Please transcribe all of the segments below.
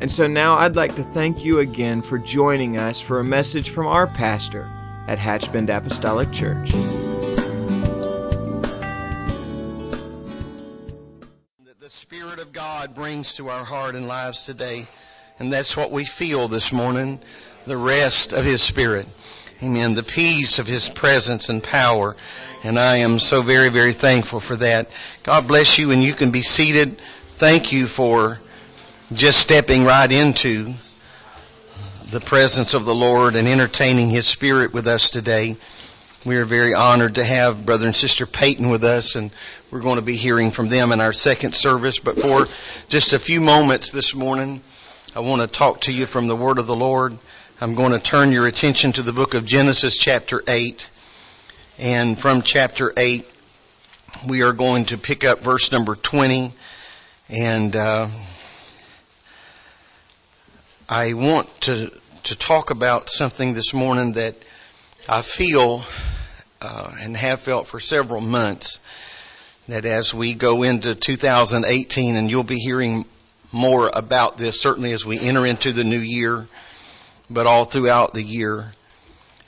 And so now I'd like to thank you again for joining us for a message from our pastor at Hatchbend Apostolic Church. That the Spirit of God brings to our heart and lives today. And that's what we feel this morning. The rest of His Spirit. Amen. The peace of His presence and power. And I am so very, very thankful for that. God bless you and you can be seated. Thank you for just stepping right into the presence of the Lord and entertaining His Spirit with us today. We are very honored to have Brother and Sister Peyton with us, and we're going to be hearing from them in our second service. But for just a few moments this morning, I want to talk to you from the Word of the Lord. I'm going to turn your attention to the book of Genesis, chapter 8. And from chapter 8, we are going to pick up verse number 20. And uh, I want to to talk about something this morning that I feel uh, and have felt for several months. That as we go into 2018, and you'll be hearing more about this certainly as we enter into the new year, but all throughout the year.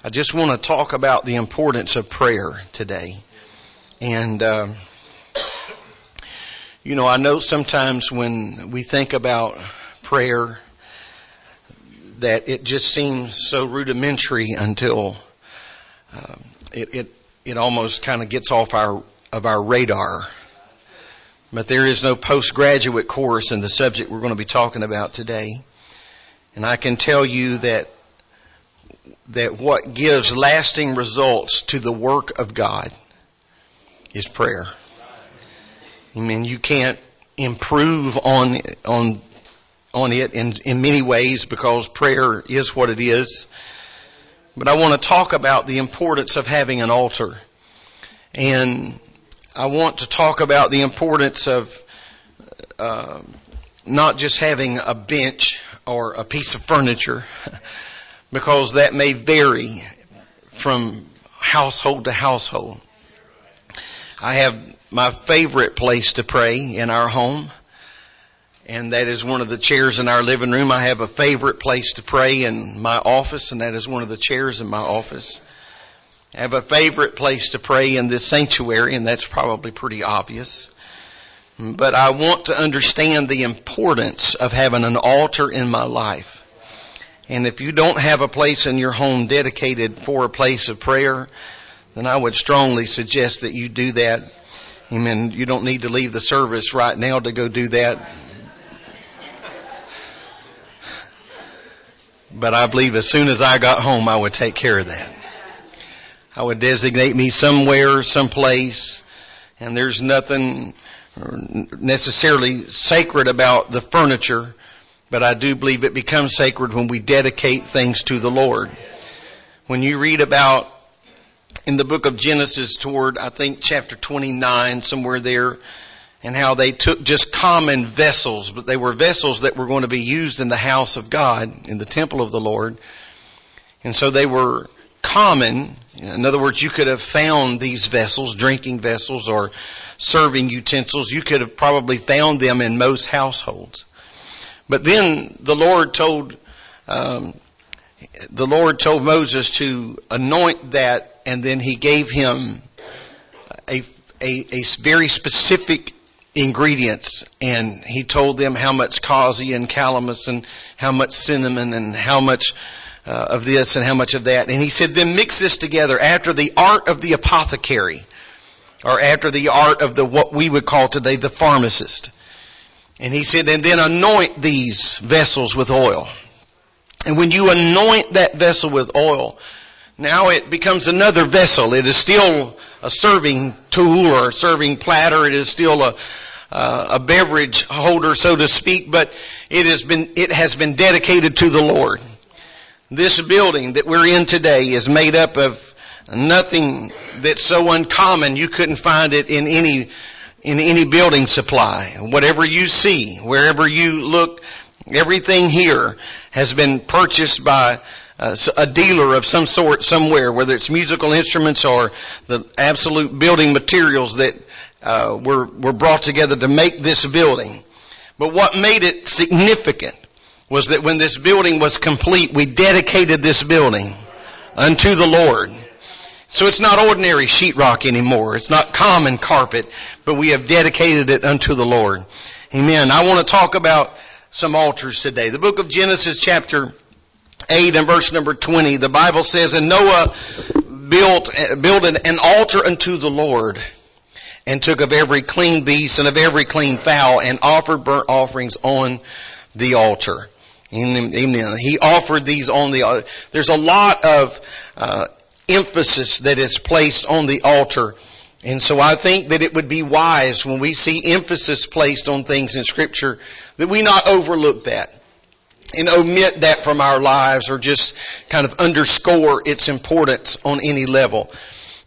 I just want to talk about the importance of prayer today. And, um, you know, I know sometimes when we think about prayer, that it just seems so rudimentary until uh, it, it it almost kind of gets off our of our radar. But there is no postgraduate course in the subject we're going to be talking about today. And I can tell you that that what gives lasting results to the work of God is prayer. I mean, you can't improve on on on it in, in many ways because prayer is what it is. But I want to talk about the importance of having an altar. And I want to talk about the importance of uh, not just having a bench or a piece of furniture, because that may vary from household to household. I have my favorite place to pray in our home and that is one of the chairs in our living room. I have a favorite place to pray in my office, and that is one of the chairs in my office. I have a favorite place to pray in this sanctuary, and that's probably pretty obvious. But I want to understand the importance of having an altar in my life. And if you don't have a place in your home dedicated for a place of prayer, then I would strongly suggest that you do that. Amen. You don't need to leave the service right now to go do that. But I believe as soon as I got home, I would take care of that. I would designate me somewhere, someplace, and there's nothing necessarily sacred about the furniture, but I do believe it becomes sacred when we dedicate things to the Lord. When you read about in the book of Genesis toward, I think, chapter 29, somewhere there, and how they took just common vessels, but they were vessels that were going to be used in the house of God, in the temple of the Lord. And so they were common. In other words, you could have found these vessels, drinking vessels or serving utensils. You could have probably found them in most households. But then the Lord told, um, the Lord told Moses to anoint that, and then He gave him a, a, a very specific ingredients and he told them how much cassia and calamus and how much cinnamon and how much uh, of this and how much of that. And he said, then mix this together after the art of the apothecary or after the art of the what we would call today the pharmacist. And he said, and then anoint these vessels with oil. And when you anoint that vessel with oil, now it becomes another vessel. It is still a serving tool or a serving platter. It is still a, uh, a beverage holder, so to speak, but it has been it has been dedicated to the Lord. This building that we're in today is made up of nothing that's so uncommon you couldn't find it in any in any building supply. Whatever you see, wherever you look, everything here has been purchased by uh, a dealer of some sort somewhere, whether it's musical instruments or the absolute building materials that uh, were were brought together to make this building. But what made it significant was that when this building was complete, we dedicated this building unto the Lord. So it's not ordinary sheetrock anymore. It's not common carpet, but we have dedicated it unto the Lord. Amen. I want to talk about some altars today. The book of Genesis chapter 8 and verse number 20, the Bible says, And Noah built, an altar unto the Lord and took of every clean beast and of every clean fowl and offered burnt offerings on the altar. Amen. He offered these on the altar. There's a lot of uh, emphasis that is placed on the altar. And so I think that it would be wise when we see emphasis placed on things in scripture that we not overlook that and omit that from our lives or just kind of underscore its importance on any level.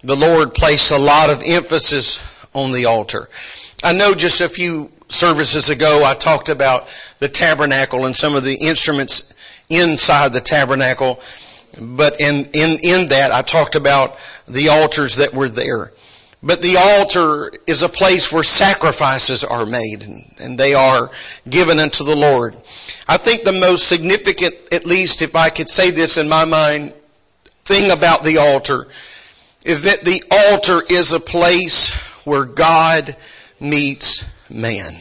The Lord placed a lot of emphasis on the altar. I know just a few services ago I talked about the tabernacle and some of the instruments inside the tabernacle but in, in, in that, I talked about the altars that were there. But the altar is a place where sacrifices are made and, and, they are given unto the Lord. I think the most significant, at least if I could say this in my mind, thing about the altar is that the altar is a place where God meets man.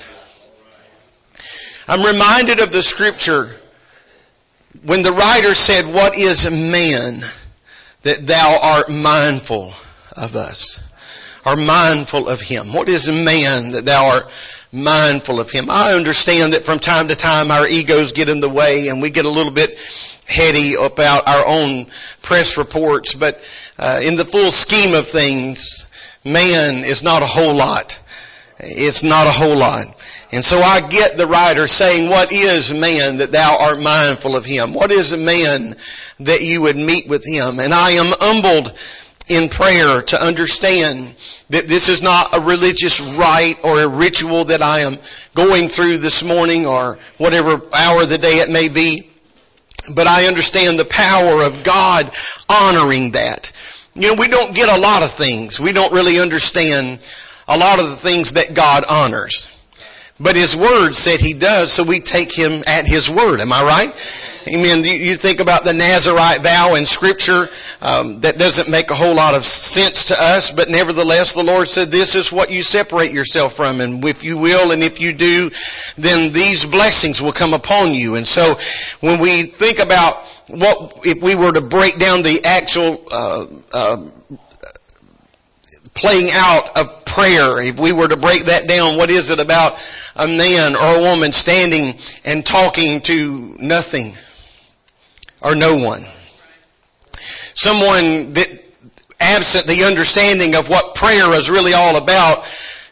I'm reminded of the scripture when the writer said, What is man that thou art mindful of us? Are mindful of him. What is man that thou art mindful of him? I understand that from time to time our egos get in the way and we get a little bit heady about our own press reports, but uh, in the full scheme of things, man is not a whole lot. It's not a whole lot. And so I get the writer saying, what is man that thou art mindful of him? What is a man that you would meet with him? And I am humbled in prayer to understand that this is not a religious rite or a ritual that I am going through this morning or whatever hour of the day it may be. But I understand the power of God honoring that. You know, we don't get a lot of things. We don't really understand a lot of the things that God honors. But His Word said He does, so we take Him at His Word. Am I right? Amen. You think about the Nazarite vow in Scripture. Um, that doesn't make a whole lot of sense to us, but nevertheless, the Lord said, "This is what you separate yourself from, and if you will, and if you do, then these blessings will come upon you." And so, when we think about what if we were to break down the actual uh, uh, playing out of prayer, if we were to break that down, what is it about a man or a woman standing and talking to nothing or no one? Someone that absent the understanding of what prayer is really all about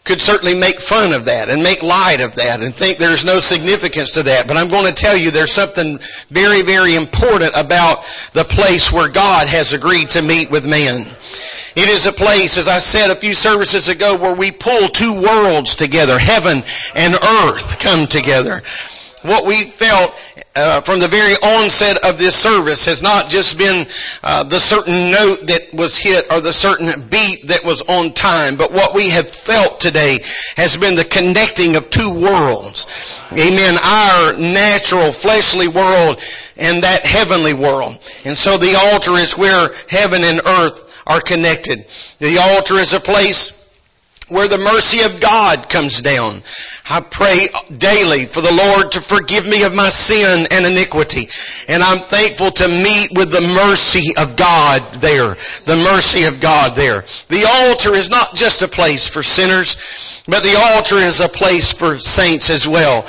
could certainly make fun of that and make light of that and think there's no significance to that. But I'm going to tell you there's something very, very important about the place where God has agreed to meet with men. It is a place, as I said a few services ago, where we pull two worlds together. Heaven and earth come together. What we felt uh, from the very onset of this service has not just been uh, the certain note that was hit or the certain beat that was on time, but what we have felt today has been the connecting of two worlds. Amen. Our natural fleshly world and that heavenly world. And so the altar is where heaven and earth are connected. The altar is a place where the mercy of God comes down. I pray daily for the Lord to forgive me of my sin and iniquity. And I'm thankful to meet with the mercy of God there. The mercy of God there. The altar is not just a place for sinners, but the altar is a place for saints as well.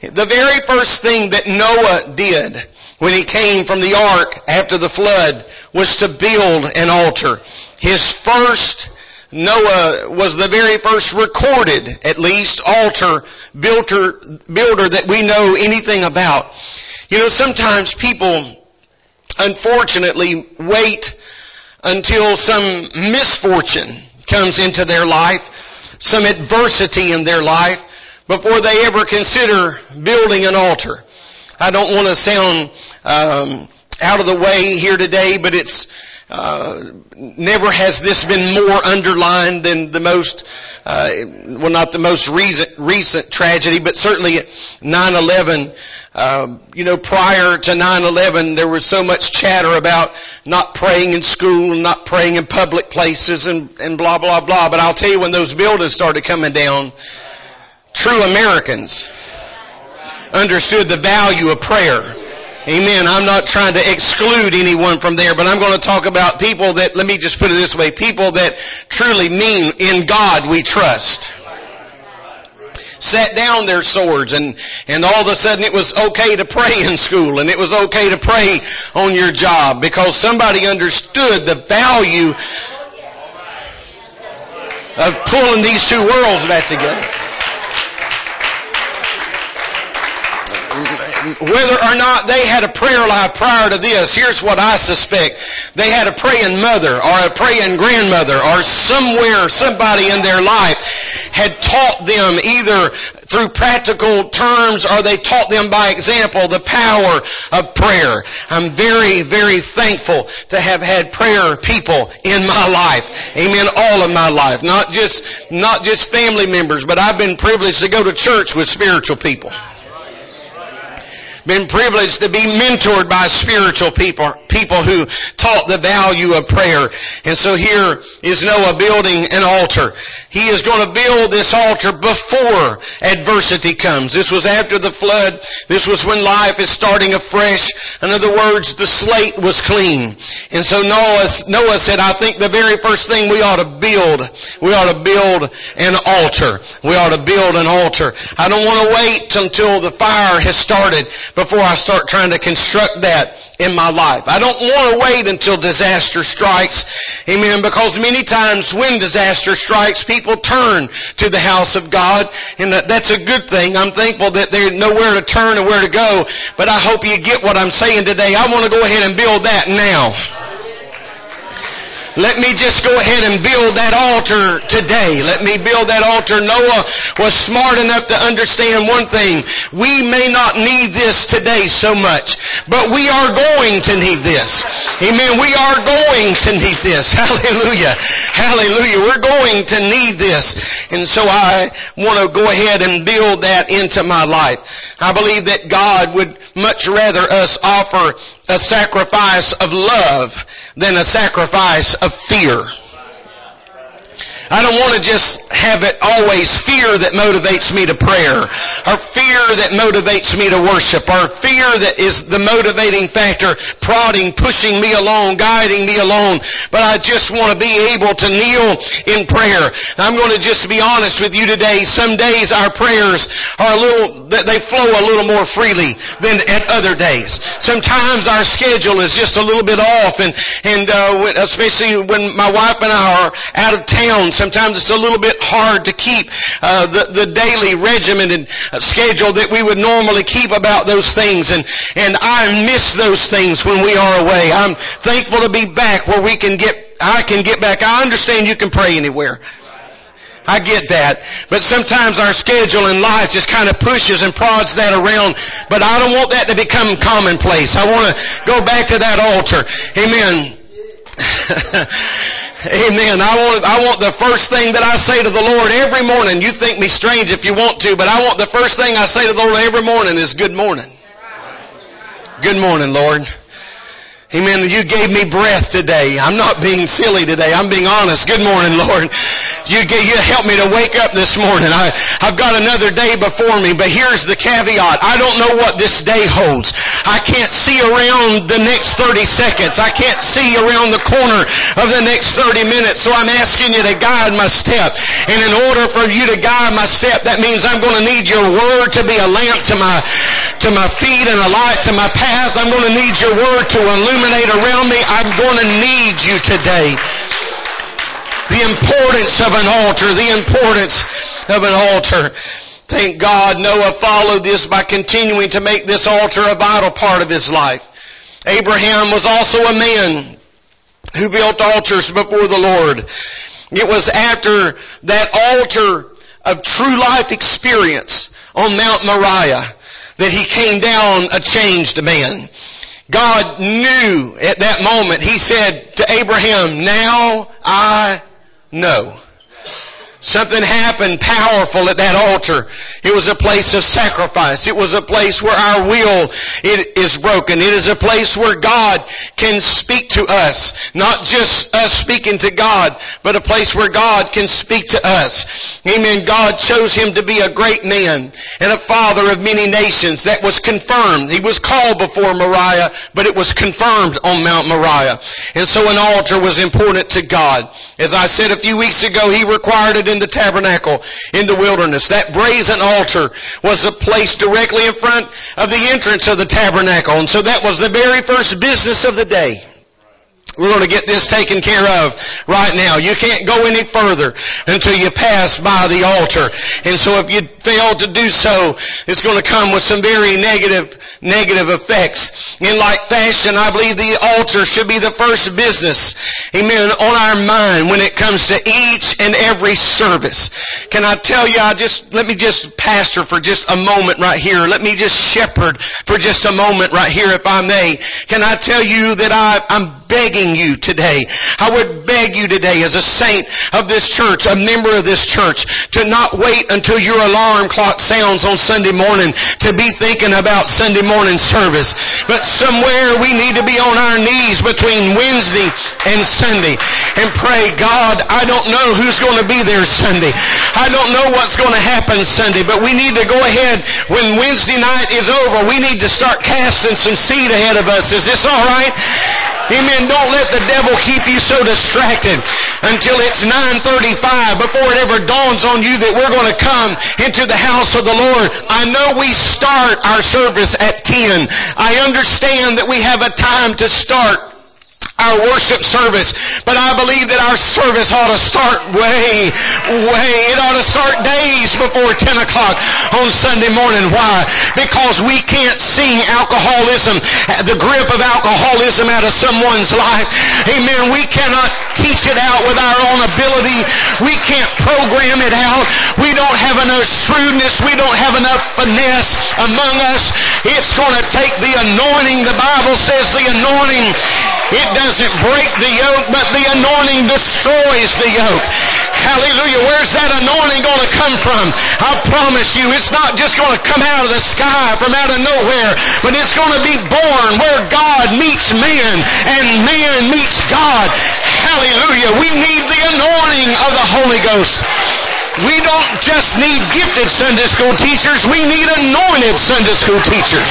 The very first thing that Noah did when he came from the ark after the flood was to build an altar. His first Noah was the very first recorded, at least, altar builder, builder that we know anything about. You know, sometimes people, unfortunately, wait until some misfortune comes into their life, some adversity in their life, before they ever consider building an altar. I don't want to sound um, out of the way here today, but it's uh, never has this been more underlined than the most, uh, well, not the most recent, recent tragedy, but certainly 9/11. Um, you know, prior to 9/11, there was so much chatter about not praying in school, not praying in public places, and, and blah blah blah. But I'll tell you, when those buildings started coming down, true Americans understood the value of prayer Amen. I'm not trying to exclude anyone from there, but I'm going to talk about people that, let me just put it this way, people that truly mean in God we trust. Set down their swords and, and all of a sudden it was okay to pray in school and it was okay to pray on your job because somebody understood the value of pulling these two worlds back together. Whether or not they had a prayer life prior to this, here's what I suspect. They had a praying mother or a praying grandmother or somewhere, somebody in their life had taught them either through practical terms or they taught them by example the power of prayer. I'm very, very thankful to have had prayer people in my life. Amen. All of my life. Not just, not just family members, but I've been privileged to go to church with spiritual people been privileged to be mentored by spiritual people, people who taught the value of prayer. And so here is Noah building an altar. He is going to build this altar before adversity comes. This was after the flood. This was when life is starting afresh. In other words, the slate was clean. And so Noah, Noah said, I think the very first thing we ought to build, we ought to build an altar. We ought to build an altar. I don't want to wait until the fire has started before I start trying to construct that in my life. I don't want to wait until disaster strikes. Amen. Because many times when disaster strikes, people turn to the house of God. And that's a good thing. I'm thankful that they know where to turn and where to go. But I hope you get what I'm saying today. I want to go ahead and build that now. Let me just go ahead and build that altar today. Let me build that altar. Noah was smart enough to understand one thing. We may not need this today so much, but we are going to need this. Amen. We are going to need this. Hallelujah. Hallelujah. We're going to need this. And so I want to go ahead and build that into my life. I believe that God would much rather us offer a sacrifice of love than a sacrifice of fear. I don't want to just have it always fear that motivates me to prayer, or fear that motivates me to worship, or fear that is the motivating factor, prodding, pushing me along, guiding me along. But I just want to be able to kneel in prayer. I'm going to just be honest with you today. Some days our prayers are a little, they flow a little more freely than at other days. Sometimes our schedule is just a little bit off, and and uh, especially when my wife and I are out of town Sometimes it's a little bit hard to keep uh, the, the daily regimented schedule that we would normally keep about those things. And, and I miss those things when we are away. I'm thankful to be back where we can get, I can get back. I understand you can pray anywhere. I get that. But sometimes our schedule in life just kind of pushes and prods that around. But I don't want that to become commonplace. I want to go back to that altar. Amen. Amen. I want, I want the first thing that I say to the Lord every morning. You think me strange if you want to, but I want the first thing I say to the Lord every morning is good morning. Good morning, Lord. Amen. You gave me breath today. I'm not being silly today. I'm being honest. Good morning, Lord. You, you helped me to wake up this morning. I, I've got another day before me, but here's the caveat. I don't know what this day holds. I can't see around the next 30 seconds. I can't see around the corner of the next 30 minutes. So I'm asking you to guide my step. And in order for you to guide my step, that means I'm going to need your word to be a lamp to my, to my feet and a light to my path. I'm going to need your word to illuminate illuminate around me. I'm going to need you today. The The importance of an altar, the importance of an altar. Thank God Noah followed this by continuing to make this altar a vital part of his life. Abraham was also a man who built altars before the Lord. It was after that altar of true life experience on Mount Moriah that he came down a changed man. God knew at that moment, he said to Abraham, now I know. Something happened powerful at that altar. It was a place of sacrifice. It was a place where our will is broken. It is a place where God can speak to us. Not just us speaking to God, but a place where God can speak to us. Amen. God chose him to be a great man and a father of many nations. That was confirmed. He was called before Moriah, but it was confirmed on Mount Moriah. And so an altar was important to God. As I said a few weeks ago, he required it in the tabernacle in the wilderness. That brazen altar was a place directly in front of the entrance of the tabernacle. And so that was the very first business of the day. We're going to get this taken care of right now. You can't go any further until you pass by the altar. And so if you fail to do so, it's going to come with some very negative, negative effects. In like fashion, I believe the altar should be the first business, amen, on our mind when it comes to each and every service. Can I tell you, I just, let me just pastor for just a moment right here. Let me just shepherd for just a moment right here, if I may. Can I tell you that I, I'm begging you today. I would beg you today as a saint of this church, a member of this church, to not wait until your alarm clock sounds on Sunday morning to be thinking about Sunday morning service. But somewhere we need to be on our knees between Wednesday and Sunday and pray, God, I don't know who's going to be there Sunday. I don't know what's going to happen Sunday, but we need to go ahead when Wednesday night is over. We need to start casting some seed ahead of us. Is this all right? Amen. Don't let the devil keep you so distracted until it's 9.35 before it ever dawns on you that we're going to come into the house of the Lord. I know we start our service at 10. I understand that we have a time to start our worship service. But I believe that our service ought to start way, way, it ought to start days before 10 o'clock on Sunday morning. Why? Because we can't sing alcoholism, the grip of alcoholism out of someone's life. Amen. We cannot teach it out with our own ability. We can't program it out. We don't have enough shrewdness. We don't have enough finesse among us. It's going to take the anointing. The Bible says the anointing, it does doesn't break the yoke, but the anointing destroys the yoke. Hallelujah. Where's that anointing going to come from? I promise you, it's not just going to come out of the sky from out of nowhere, but it's going to be born where God meets man and man meets God. Hallelujah. We need the anointing of the Holy Ghost. We don't just need gifted Sunday school teachers. We need anointed Sunday school teachers.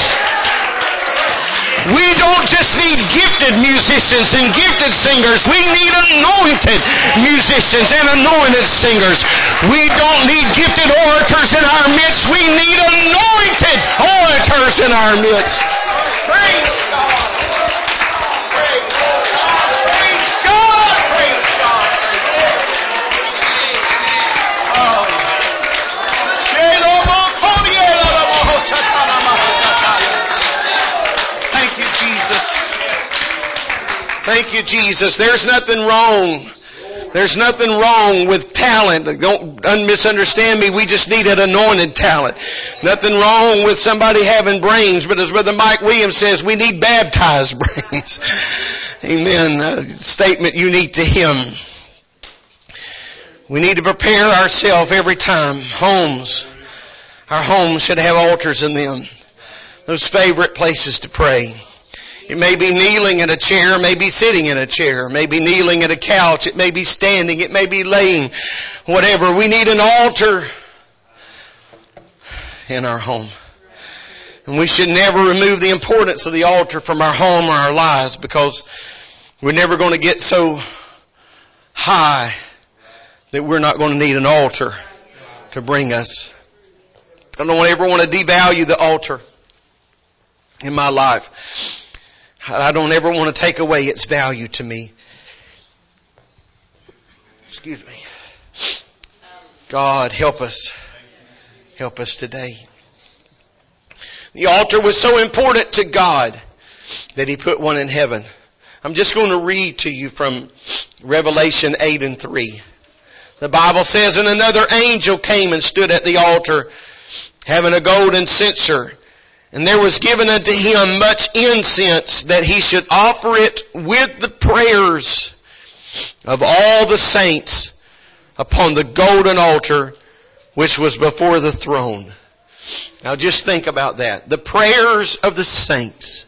We don't just need gifted musicians and gifted singers. We need anointed musicians and anointed singers. We don't need gifted orators in our midst. We need anointed orators in our midst. Praise God. Praise God. Thank you, Jesus. There's nothing wrong. There's nothing wrong with talent. Don't misunderstand me. We just need an anointed talent. Nothing wrong with somebody having brains, but as Brother Mike Williams says, we need baptized brains. Amen. A statement unique to him. We need to prepare ourselves every time. Homes. Our homes should have altars in them. Those favorite places to pray. It may be kneeling in a chair, may be sitting in a chair, may be kneeling at a couch, it may be standing, it may be laying, whatever. We need an altar in our home. And we should never remove the importance of the altar from our home or our lives because we're never going to get so high that we're not going to need an altar to bring us. I don't ever want to devalue the altar in my life. I don't ever want to take away its value to me. Excuse me. God, help us. Help us today. The altar was so important to God that He put one in heaven. I'm just going to read to you from Revelation 8 and 3. The Bible says, And another angel came and stood at the altar, having a golden censer. And there was given unto him much incense that he should offer it with the prayers of all the saints upon the golden altar which was before the throne. Now just think about that. The prayers of the saints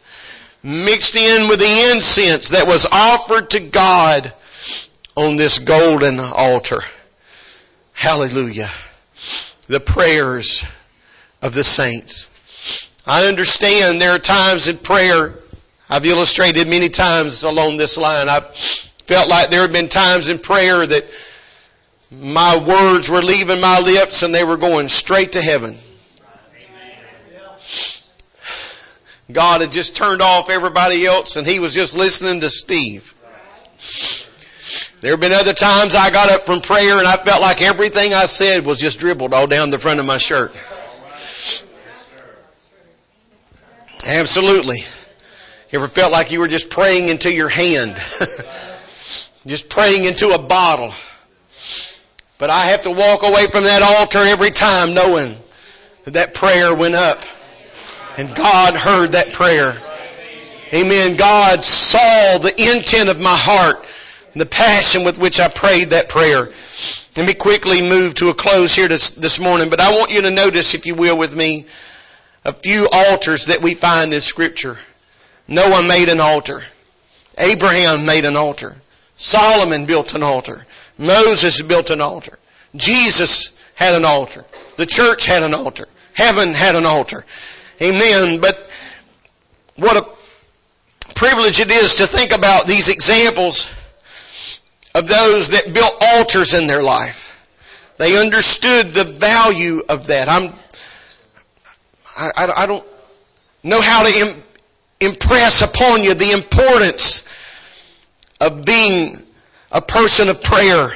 mixed in with the incense that was offered to God on this golden altar. Hallelujah. The prayers of the saints. I understand there are times in prayer, I've illustrated many times along this line, I've felt like there have been times in prayer that my words were leaving my lips and they were going straight to heaven. God had just turned off everybody else and he was just listening to Steve. There have been other times I got up from prayer and I felt like everything I said was just dribbled all down the front of my shirt. Absolutely. You ever felt like you were just praying into your hand? just praying into a bottle. But I have to walk away from that altar every time knowing that that prayer went up. And God heard that prayer. Amen. God saw the intent of my heart and the passion with which I prayed that prayer. Let me quickly move to a close here this, this morning, but I want you to notice, if you will, with me, a few altars that we find in Scripture. Noah made an altar. Abraham made an altar. Solomon built an altar. Moses built an altar. Jesus had an altar. The church had an altar. Heaven had an altar. Amen. But what a privilege it is to think about these examples of those that built altars in their life. They understood the value of that. I'm, I, I, I don't know how to Im, impress upon you the importance of being a person of prayer.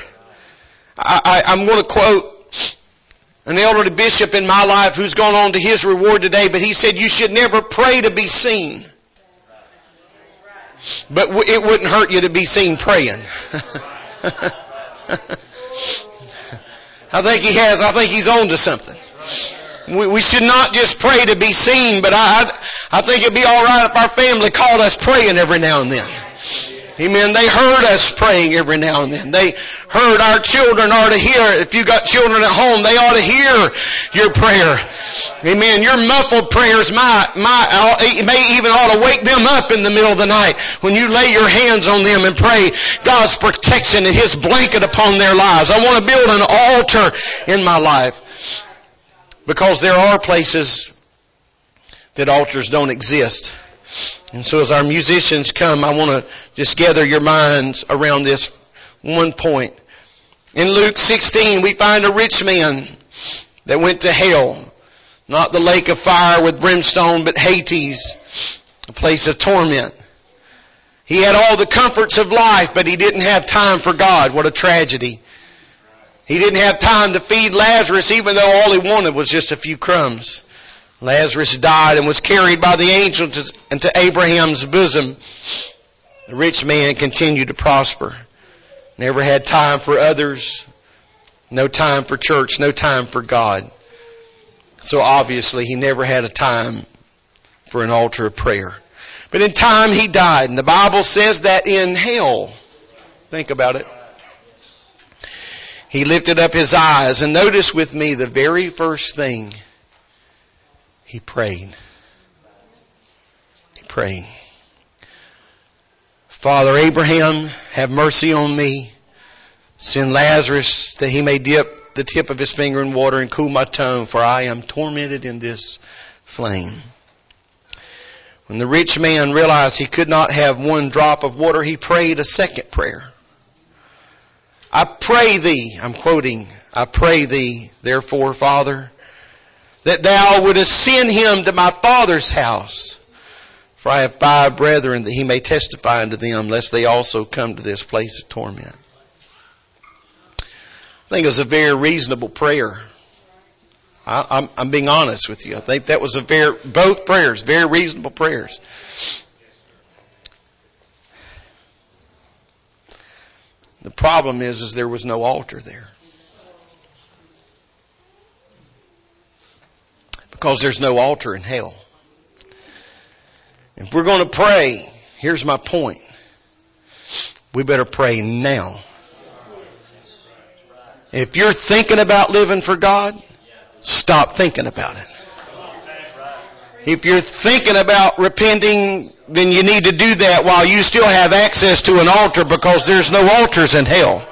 I, am going to quote an elderly bishop in my life who's gone on to his reward today, but he said, you should never pray to be seen. But it wouldn't hurt you to be seen praying. I think he has. I think he's on to something. We, we should not just pray to be seen, but I, I think it'd be all right if our family called us praying every now and then. Amen. They heard us praying every now and then. They heard our children ought to hear. If you got children at home, they ought to hear your prayer. Amen. Your muffled prayers might, might, may even ought to wake them up in the middle of the night when you lay your hands on them and pray God's protection and His blanket upon their lives. I want to build an altar in my life because there are places that altars don't exist. And so as our musicians come, I want to just gather your minds around this one point. In Luke 16, we find a rich man that went to hell. Not the lake of fire with brimstone, but Hades, a place of torment. He had all the comforts of life, but he didn't have time for God. What a tragedy. He didn't have time to feed Lazarus, even though all he wanted was just a few crumbs. Lazarus died and was carried by the angel into Abraham's bosom. The rich man continued to prosper. Never had time for others. No time for church. No time for God. So obviously he never had a time for an altar of prayer. But in time he died. And the Bible says that in hell, think about it, he lifted up his eyes. And notice with me the very first thing he prayed. He prayed. Father Abraham, have mercy on me. Send Lazarus that he may dip the tip of his finger in water and cool my tongue, for I am tormented in this flame. When the rich man realized he could not have one drop of water, he prayed a second prayer. I pray thee, I'm quoting, I pray thee, therefore, Father, that thou wouldest send him to my father's house. For I have five brethren that he may testify unto them, lest they also come to this place of torment. I think it was a very reasonable prayer. I, I'm, I'm being honest with you. I think that was a very, both prayers, very reasonable prayers. Problem is, is there was no altar there. Because there's no altar in hell. If we're going to pray, here's my point. We better pray now. If you're thinking about living for God, stop thinking about it. If you're thinking about repenting, then you need to do that while you still have access to an altar because there's no altars in hell.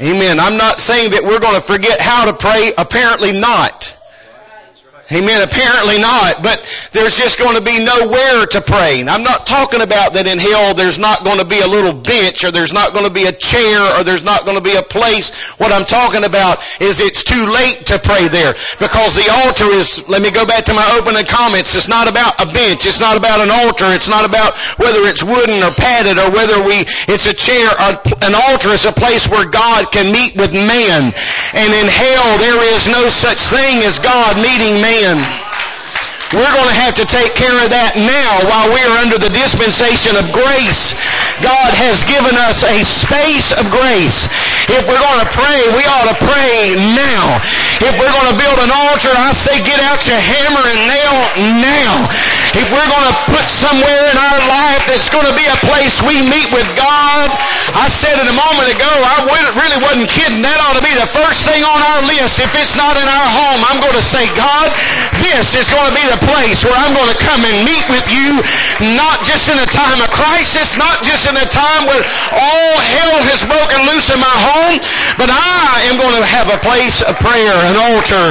Amen. I'm not saying that we're going to forget how to pray. Apparently not. Amen. Apparently not. But there's just going to be nowhere to pray. I'm not talking about that in hell there's not going to be a little bench or there's not going to be a chair or there's not going to be a place. What I'm talking about is it's too late to pray there because the altar is, let me go back to my opening comments. It's not about a bench. It's not about an altar. It's not about whether it's wooden or padded or whether we, it's a chair. An altar is a place where God can meet with man. And in hell there is no such thing as God meeting man sin. We're going to have to take care of that now while we are under the dispensation of grace. God has given us a space of grace. If we're going to pray, we ought to pray now. If we're going to build an altar, I say get out your hammer and nail now. If we're going to put somewhere in our life that's going to be a place we meet with God, I said it a moment ago, I really wasn't kidding. That ought to be the first thing on our list. If it's not in our home, I'm going to say, God, this is going to be the place where I'm going to come and meet with you, not just in a time of crisis, not just in a time where all hell has broken loose in my home, but I am going to have a place of prayer, an altar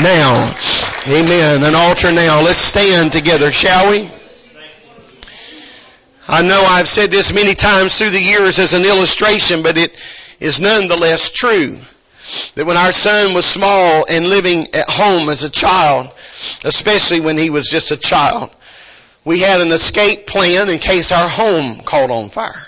now. Amen. An altar now. Let's stand together, shall we? I know I've said this many times through the years as an illustration, but it is nonetheless true that when our son was small and living at home as a child, especially when he was just a child, we had an escape plan in case our home caught on fire.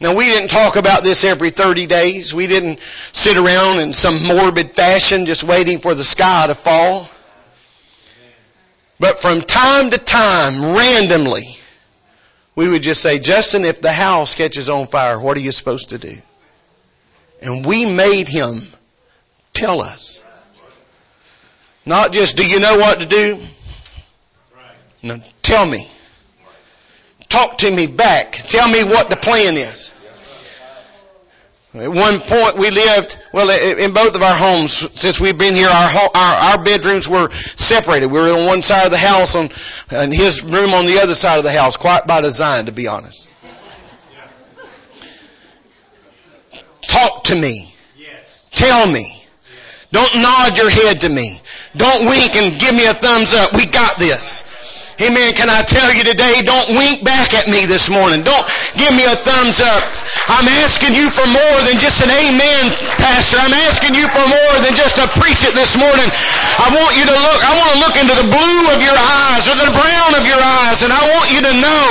Now we didn't talk about this every 30 days. We didn't sit around in some morbid fashion just waiting for the sky to fall. But from time to time, randomly, we would just say, Justin, if the house catches on fire, what are you supposed to do? And we made him tell us. Not just, do you know what to do? No, tell me. Talk to me back. Tell me what the plan is. At one point we lived, well, in both of our homes, since we've been here, our, our, our bedrooms were separated. We were on one side of the house on, and his room on the other side of the house, quite by design, to be honest. Talk to me. Yes. Tell me. Don't nod your head to me. Don't wink and give me a thumbs up. We got this. Amen. Can I tell you today, don't wink back at me this morning. Don't give me a thumbs up. I'm asking you for more than just an amen, Pastor. I'm asking you for more than just to preach it this morning. I want you to look, I want to look into the blue of your eyes or the brown of your eyes and I want you to know,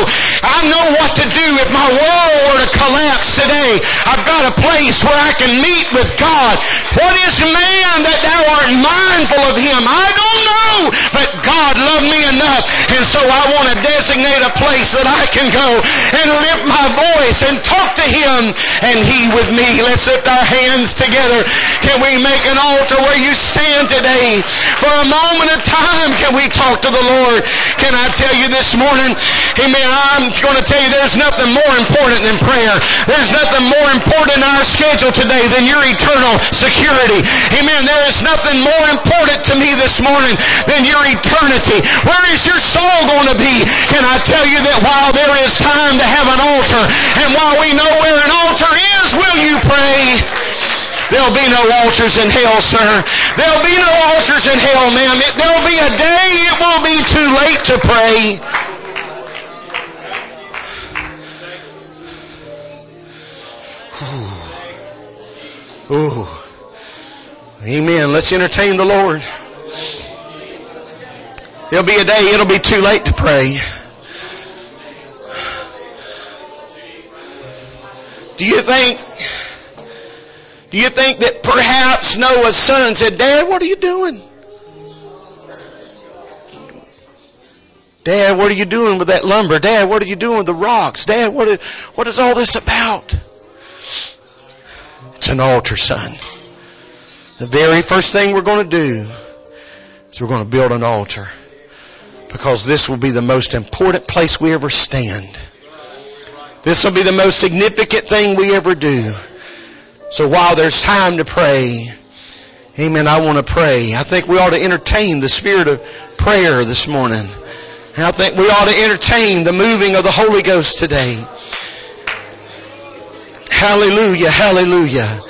I know what to do if my world were to collapse today. I've got a place where I can meet with God. What is man that thou art mindful of him? I don't know, but God loved me enough and so I want to designate a place that I can go and lift my voice and talk to Him and He with me. Let's lift our hands together. Can we make an altar where you stand today? For a moment of time, can we talk to the Lord? Can I tell you this morning? Amen. I'm going to tell you there's nothing more important than prayer. There's nothing more important in our schedule today than your eternal security. Amen. There is nothing more important to me this morning than your eternity. Where is your soul? All going to be. Can I tell you that while there is time to have an altar, and while we know where an altar is, will you pray? There'll be no altars in hell, sir. There'll be no altars in hell, ma'am. There'll be a day it will be too late to pray. Ooh. Amen. Let's entertain the Lord. There'll be a day it'll be too late to pray. Do you think Do you think that perhaps Noah's son said, Dad, what are you doing? Dad, what are you doing with that lumber? Dad, what are you doing with the rocks? Dad, what is, what is all this about? It's an altar, son. The very first thing we're going to do is we're going to build an altar because this will be the most important place we ever stand. This will be the most significant thing we ever do. So while there's time to pray, amen, I want to pray. I think we ought to entertain the spirit of prayer this morning. And I think we ought to entertain the moving of the Holy Ghost today. Hallelujah, hallelujah.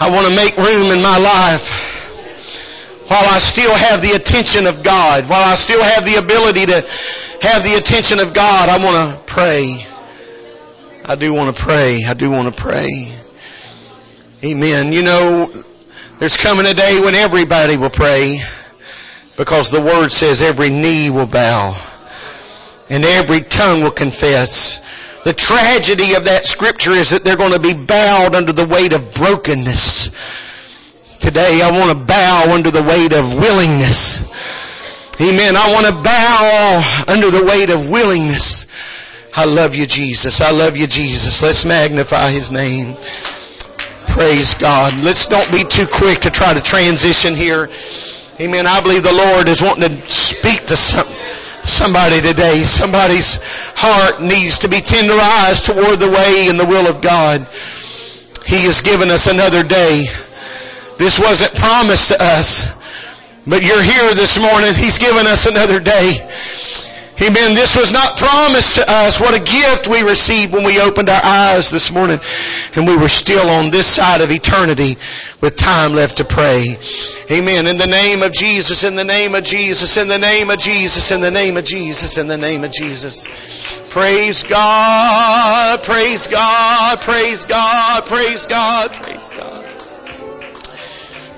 I want to make room in my life while I still have the attention of God, while I still have the ability to have the attention of God. I want to pray. I do want to pray. I do want to pray. Amen. You know, there's coming a day when everybody will pray. Because the Word says every knee will bow and every tongue will confess. The tragedy of that scripture is that they're going to be bowed under the weight of brokenness. Today I want to bow under the weight of willingness. Amen. I want to bow under the weight of willingness. I love you, Jesus. I love you, Jesus. Let's magnify His name. Praise God. Let's don't be too quick to try to transition here. Amen. I believe the Lord is wanting to speak to some, somebody today. Somebody's heart needs to be tenderized toward the way and the will of God. He has given us another day. This wasn't promised to us, but you're here this morning. He's given us another day. Amen. This was not promised to us. What a gift we received when we opened our eyes this morning and we were still on this side of eternity with time left to pray. Amen. In the name of Jesus, in the name of Jesus, in the name of Jesus, in the name of Jesus, in the name of Jesus. Praise God, praise God, praise God, praise God, praise God.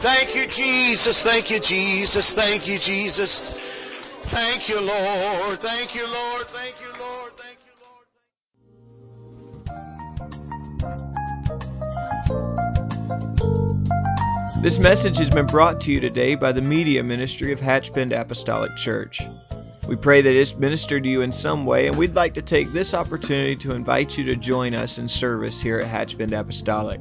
Thank you, Jesus. Thank you, Jesus. Thank you, Jesus. Thank you, Lord. Thank you, Lord. Thank you, Lord. Thank you, Lord. This message has been brought to you today by the Media Ministry of Hatch Bend Apostolic Church. We pray that it's ministered to you in some way, and we'd like to take this opportunity to invite you to join us in service here at Hatch Bend Apostolic.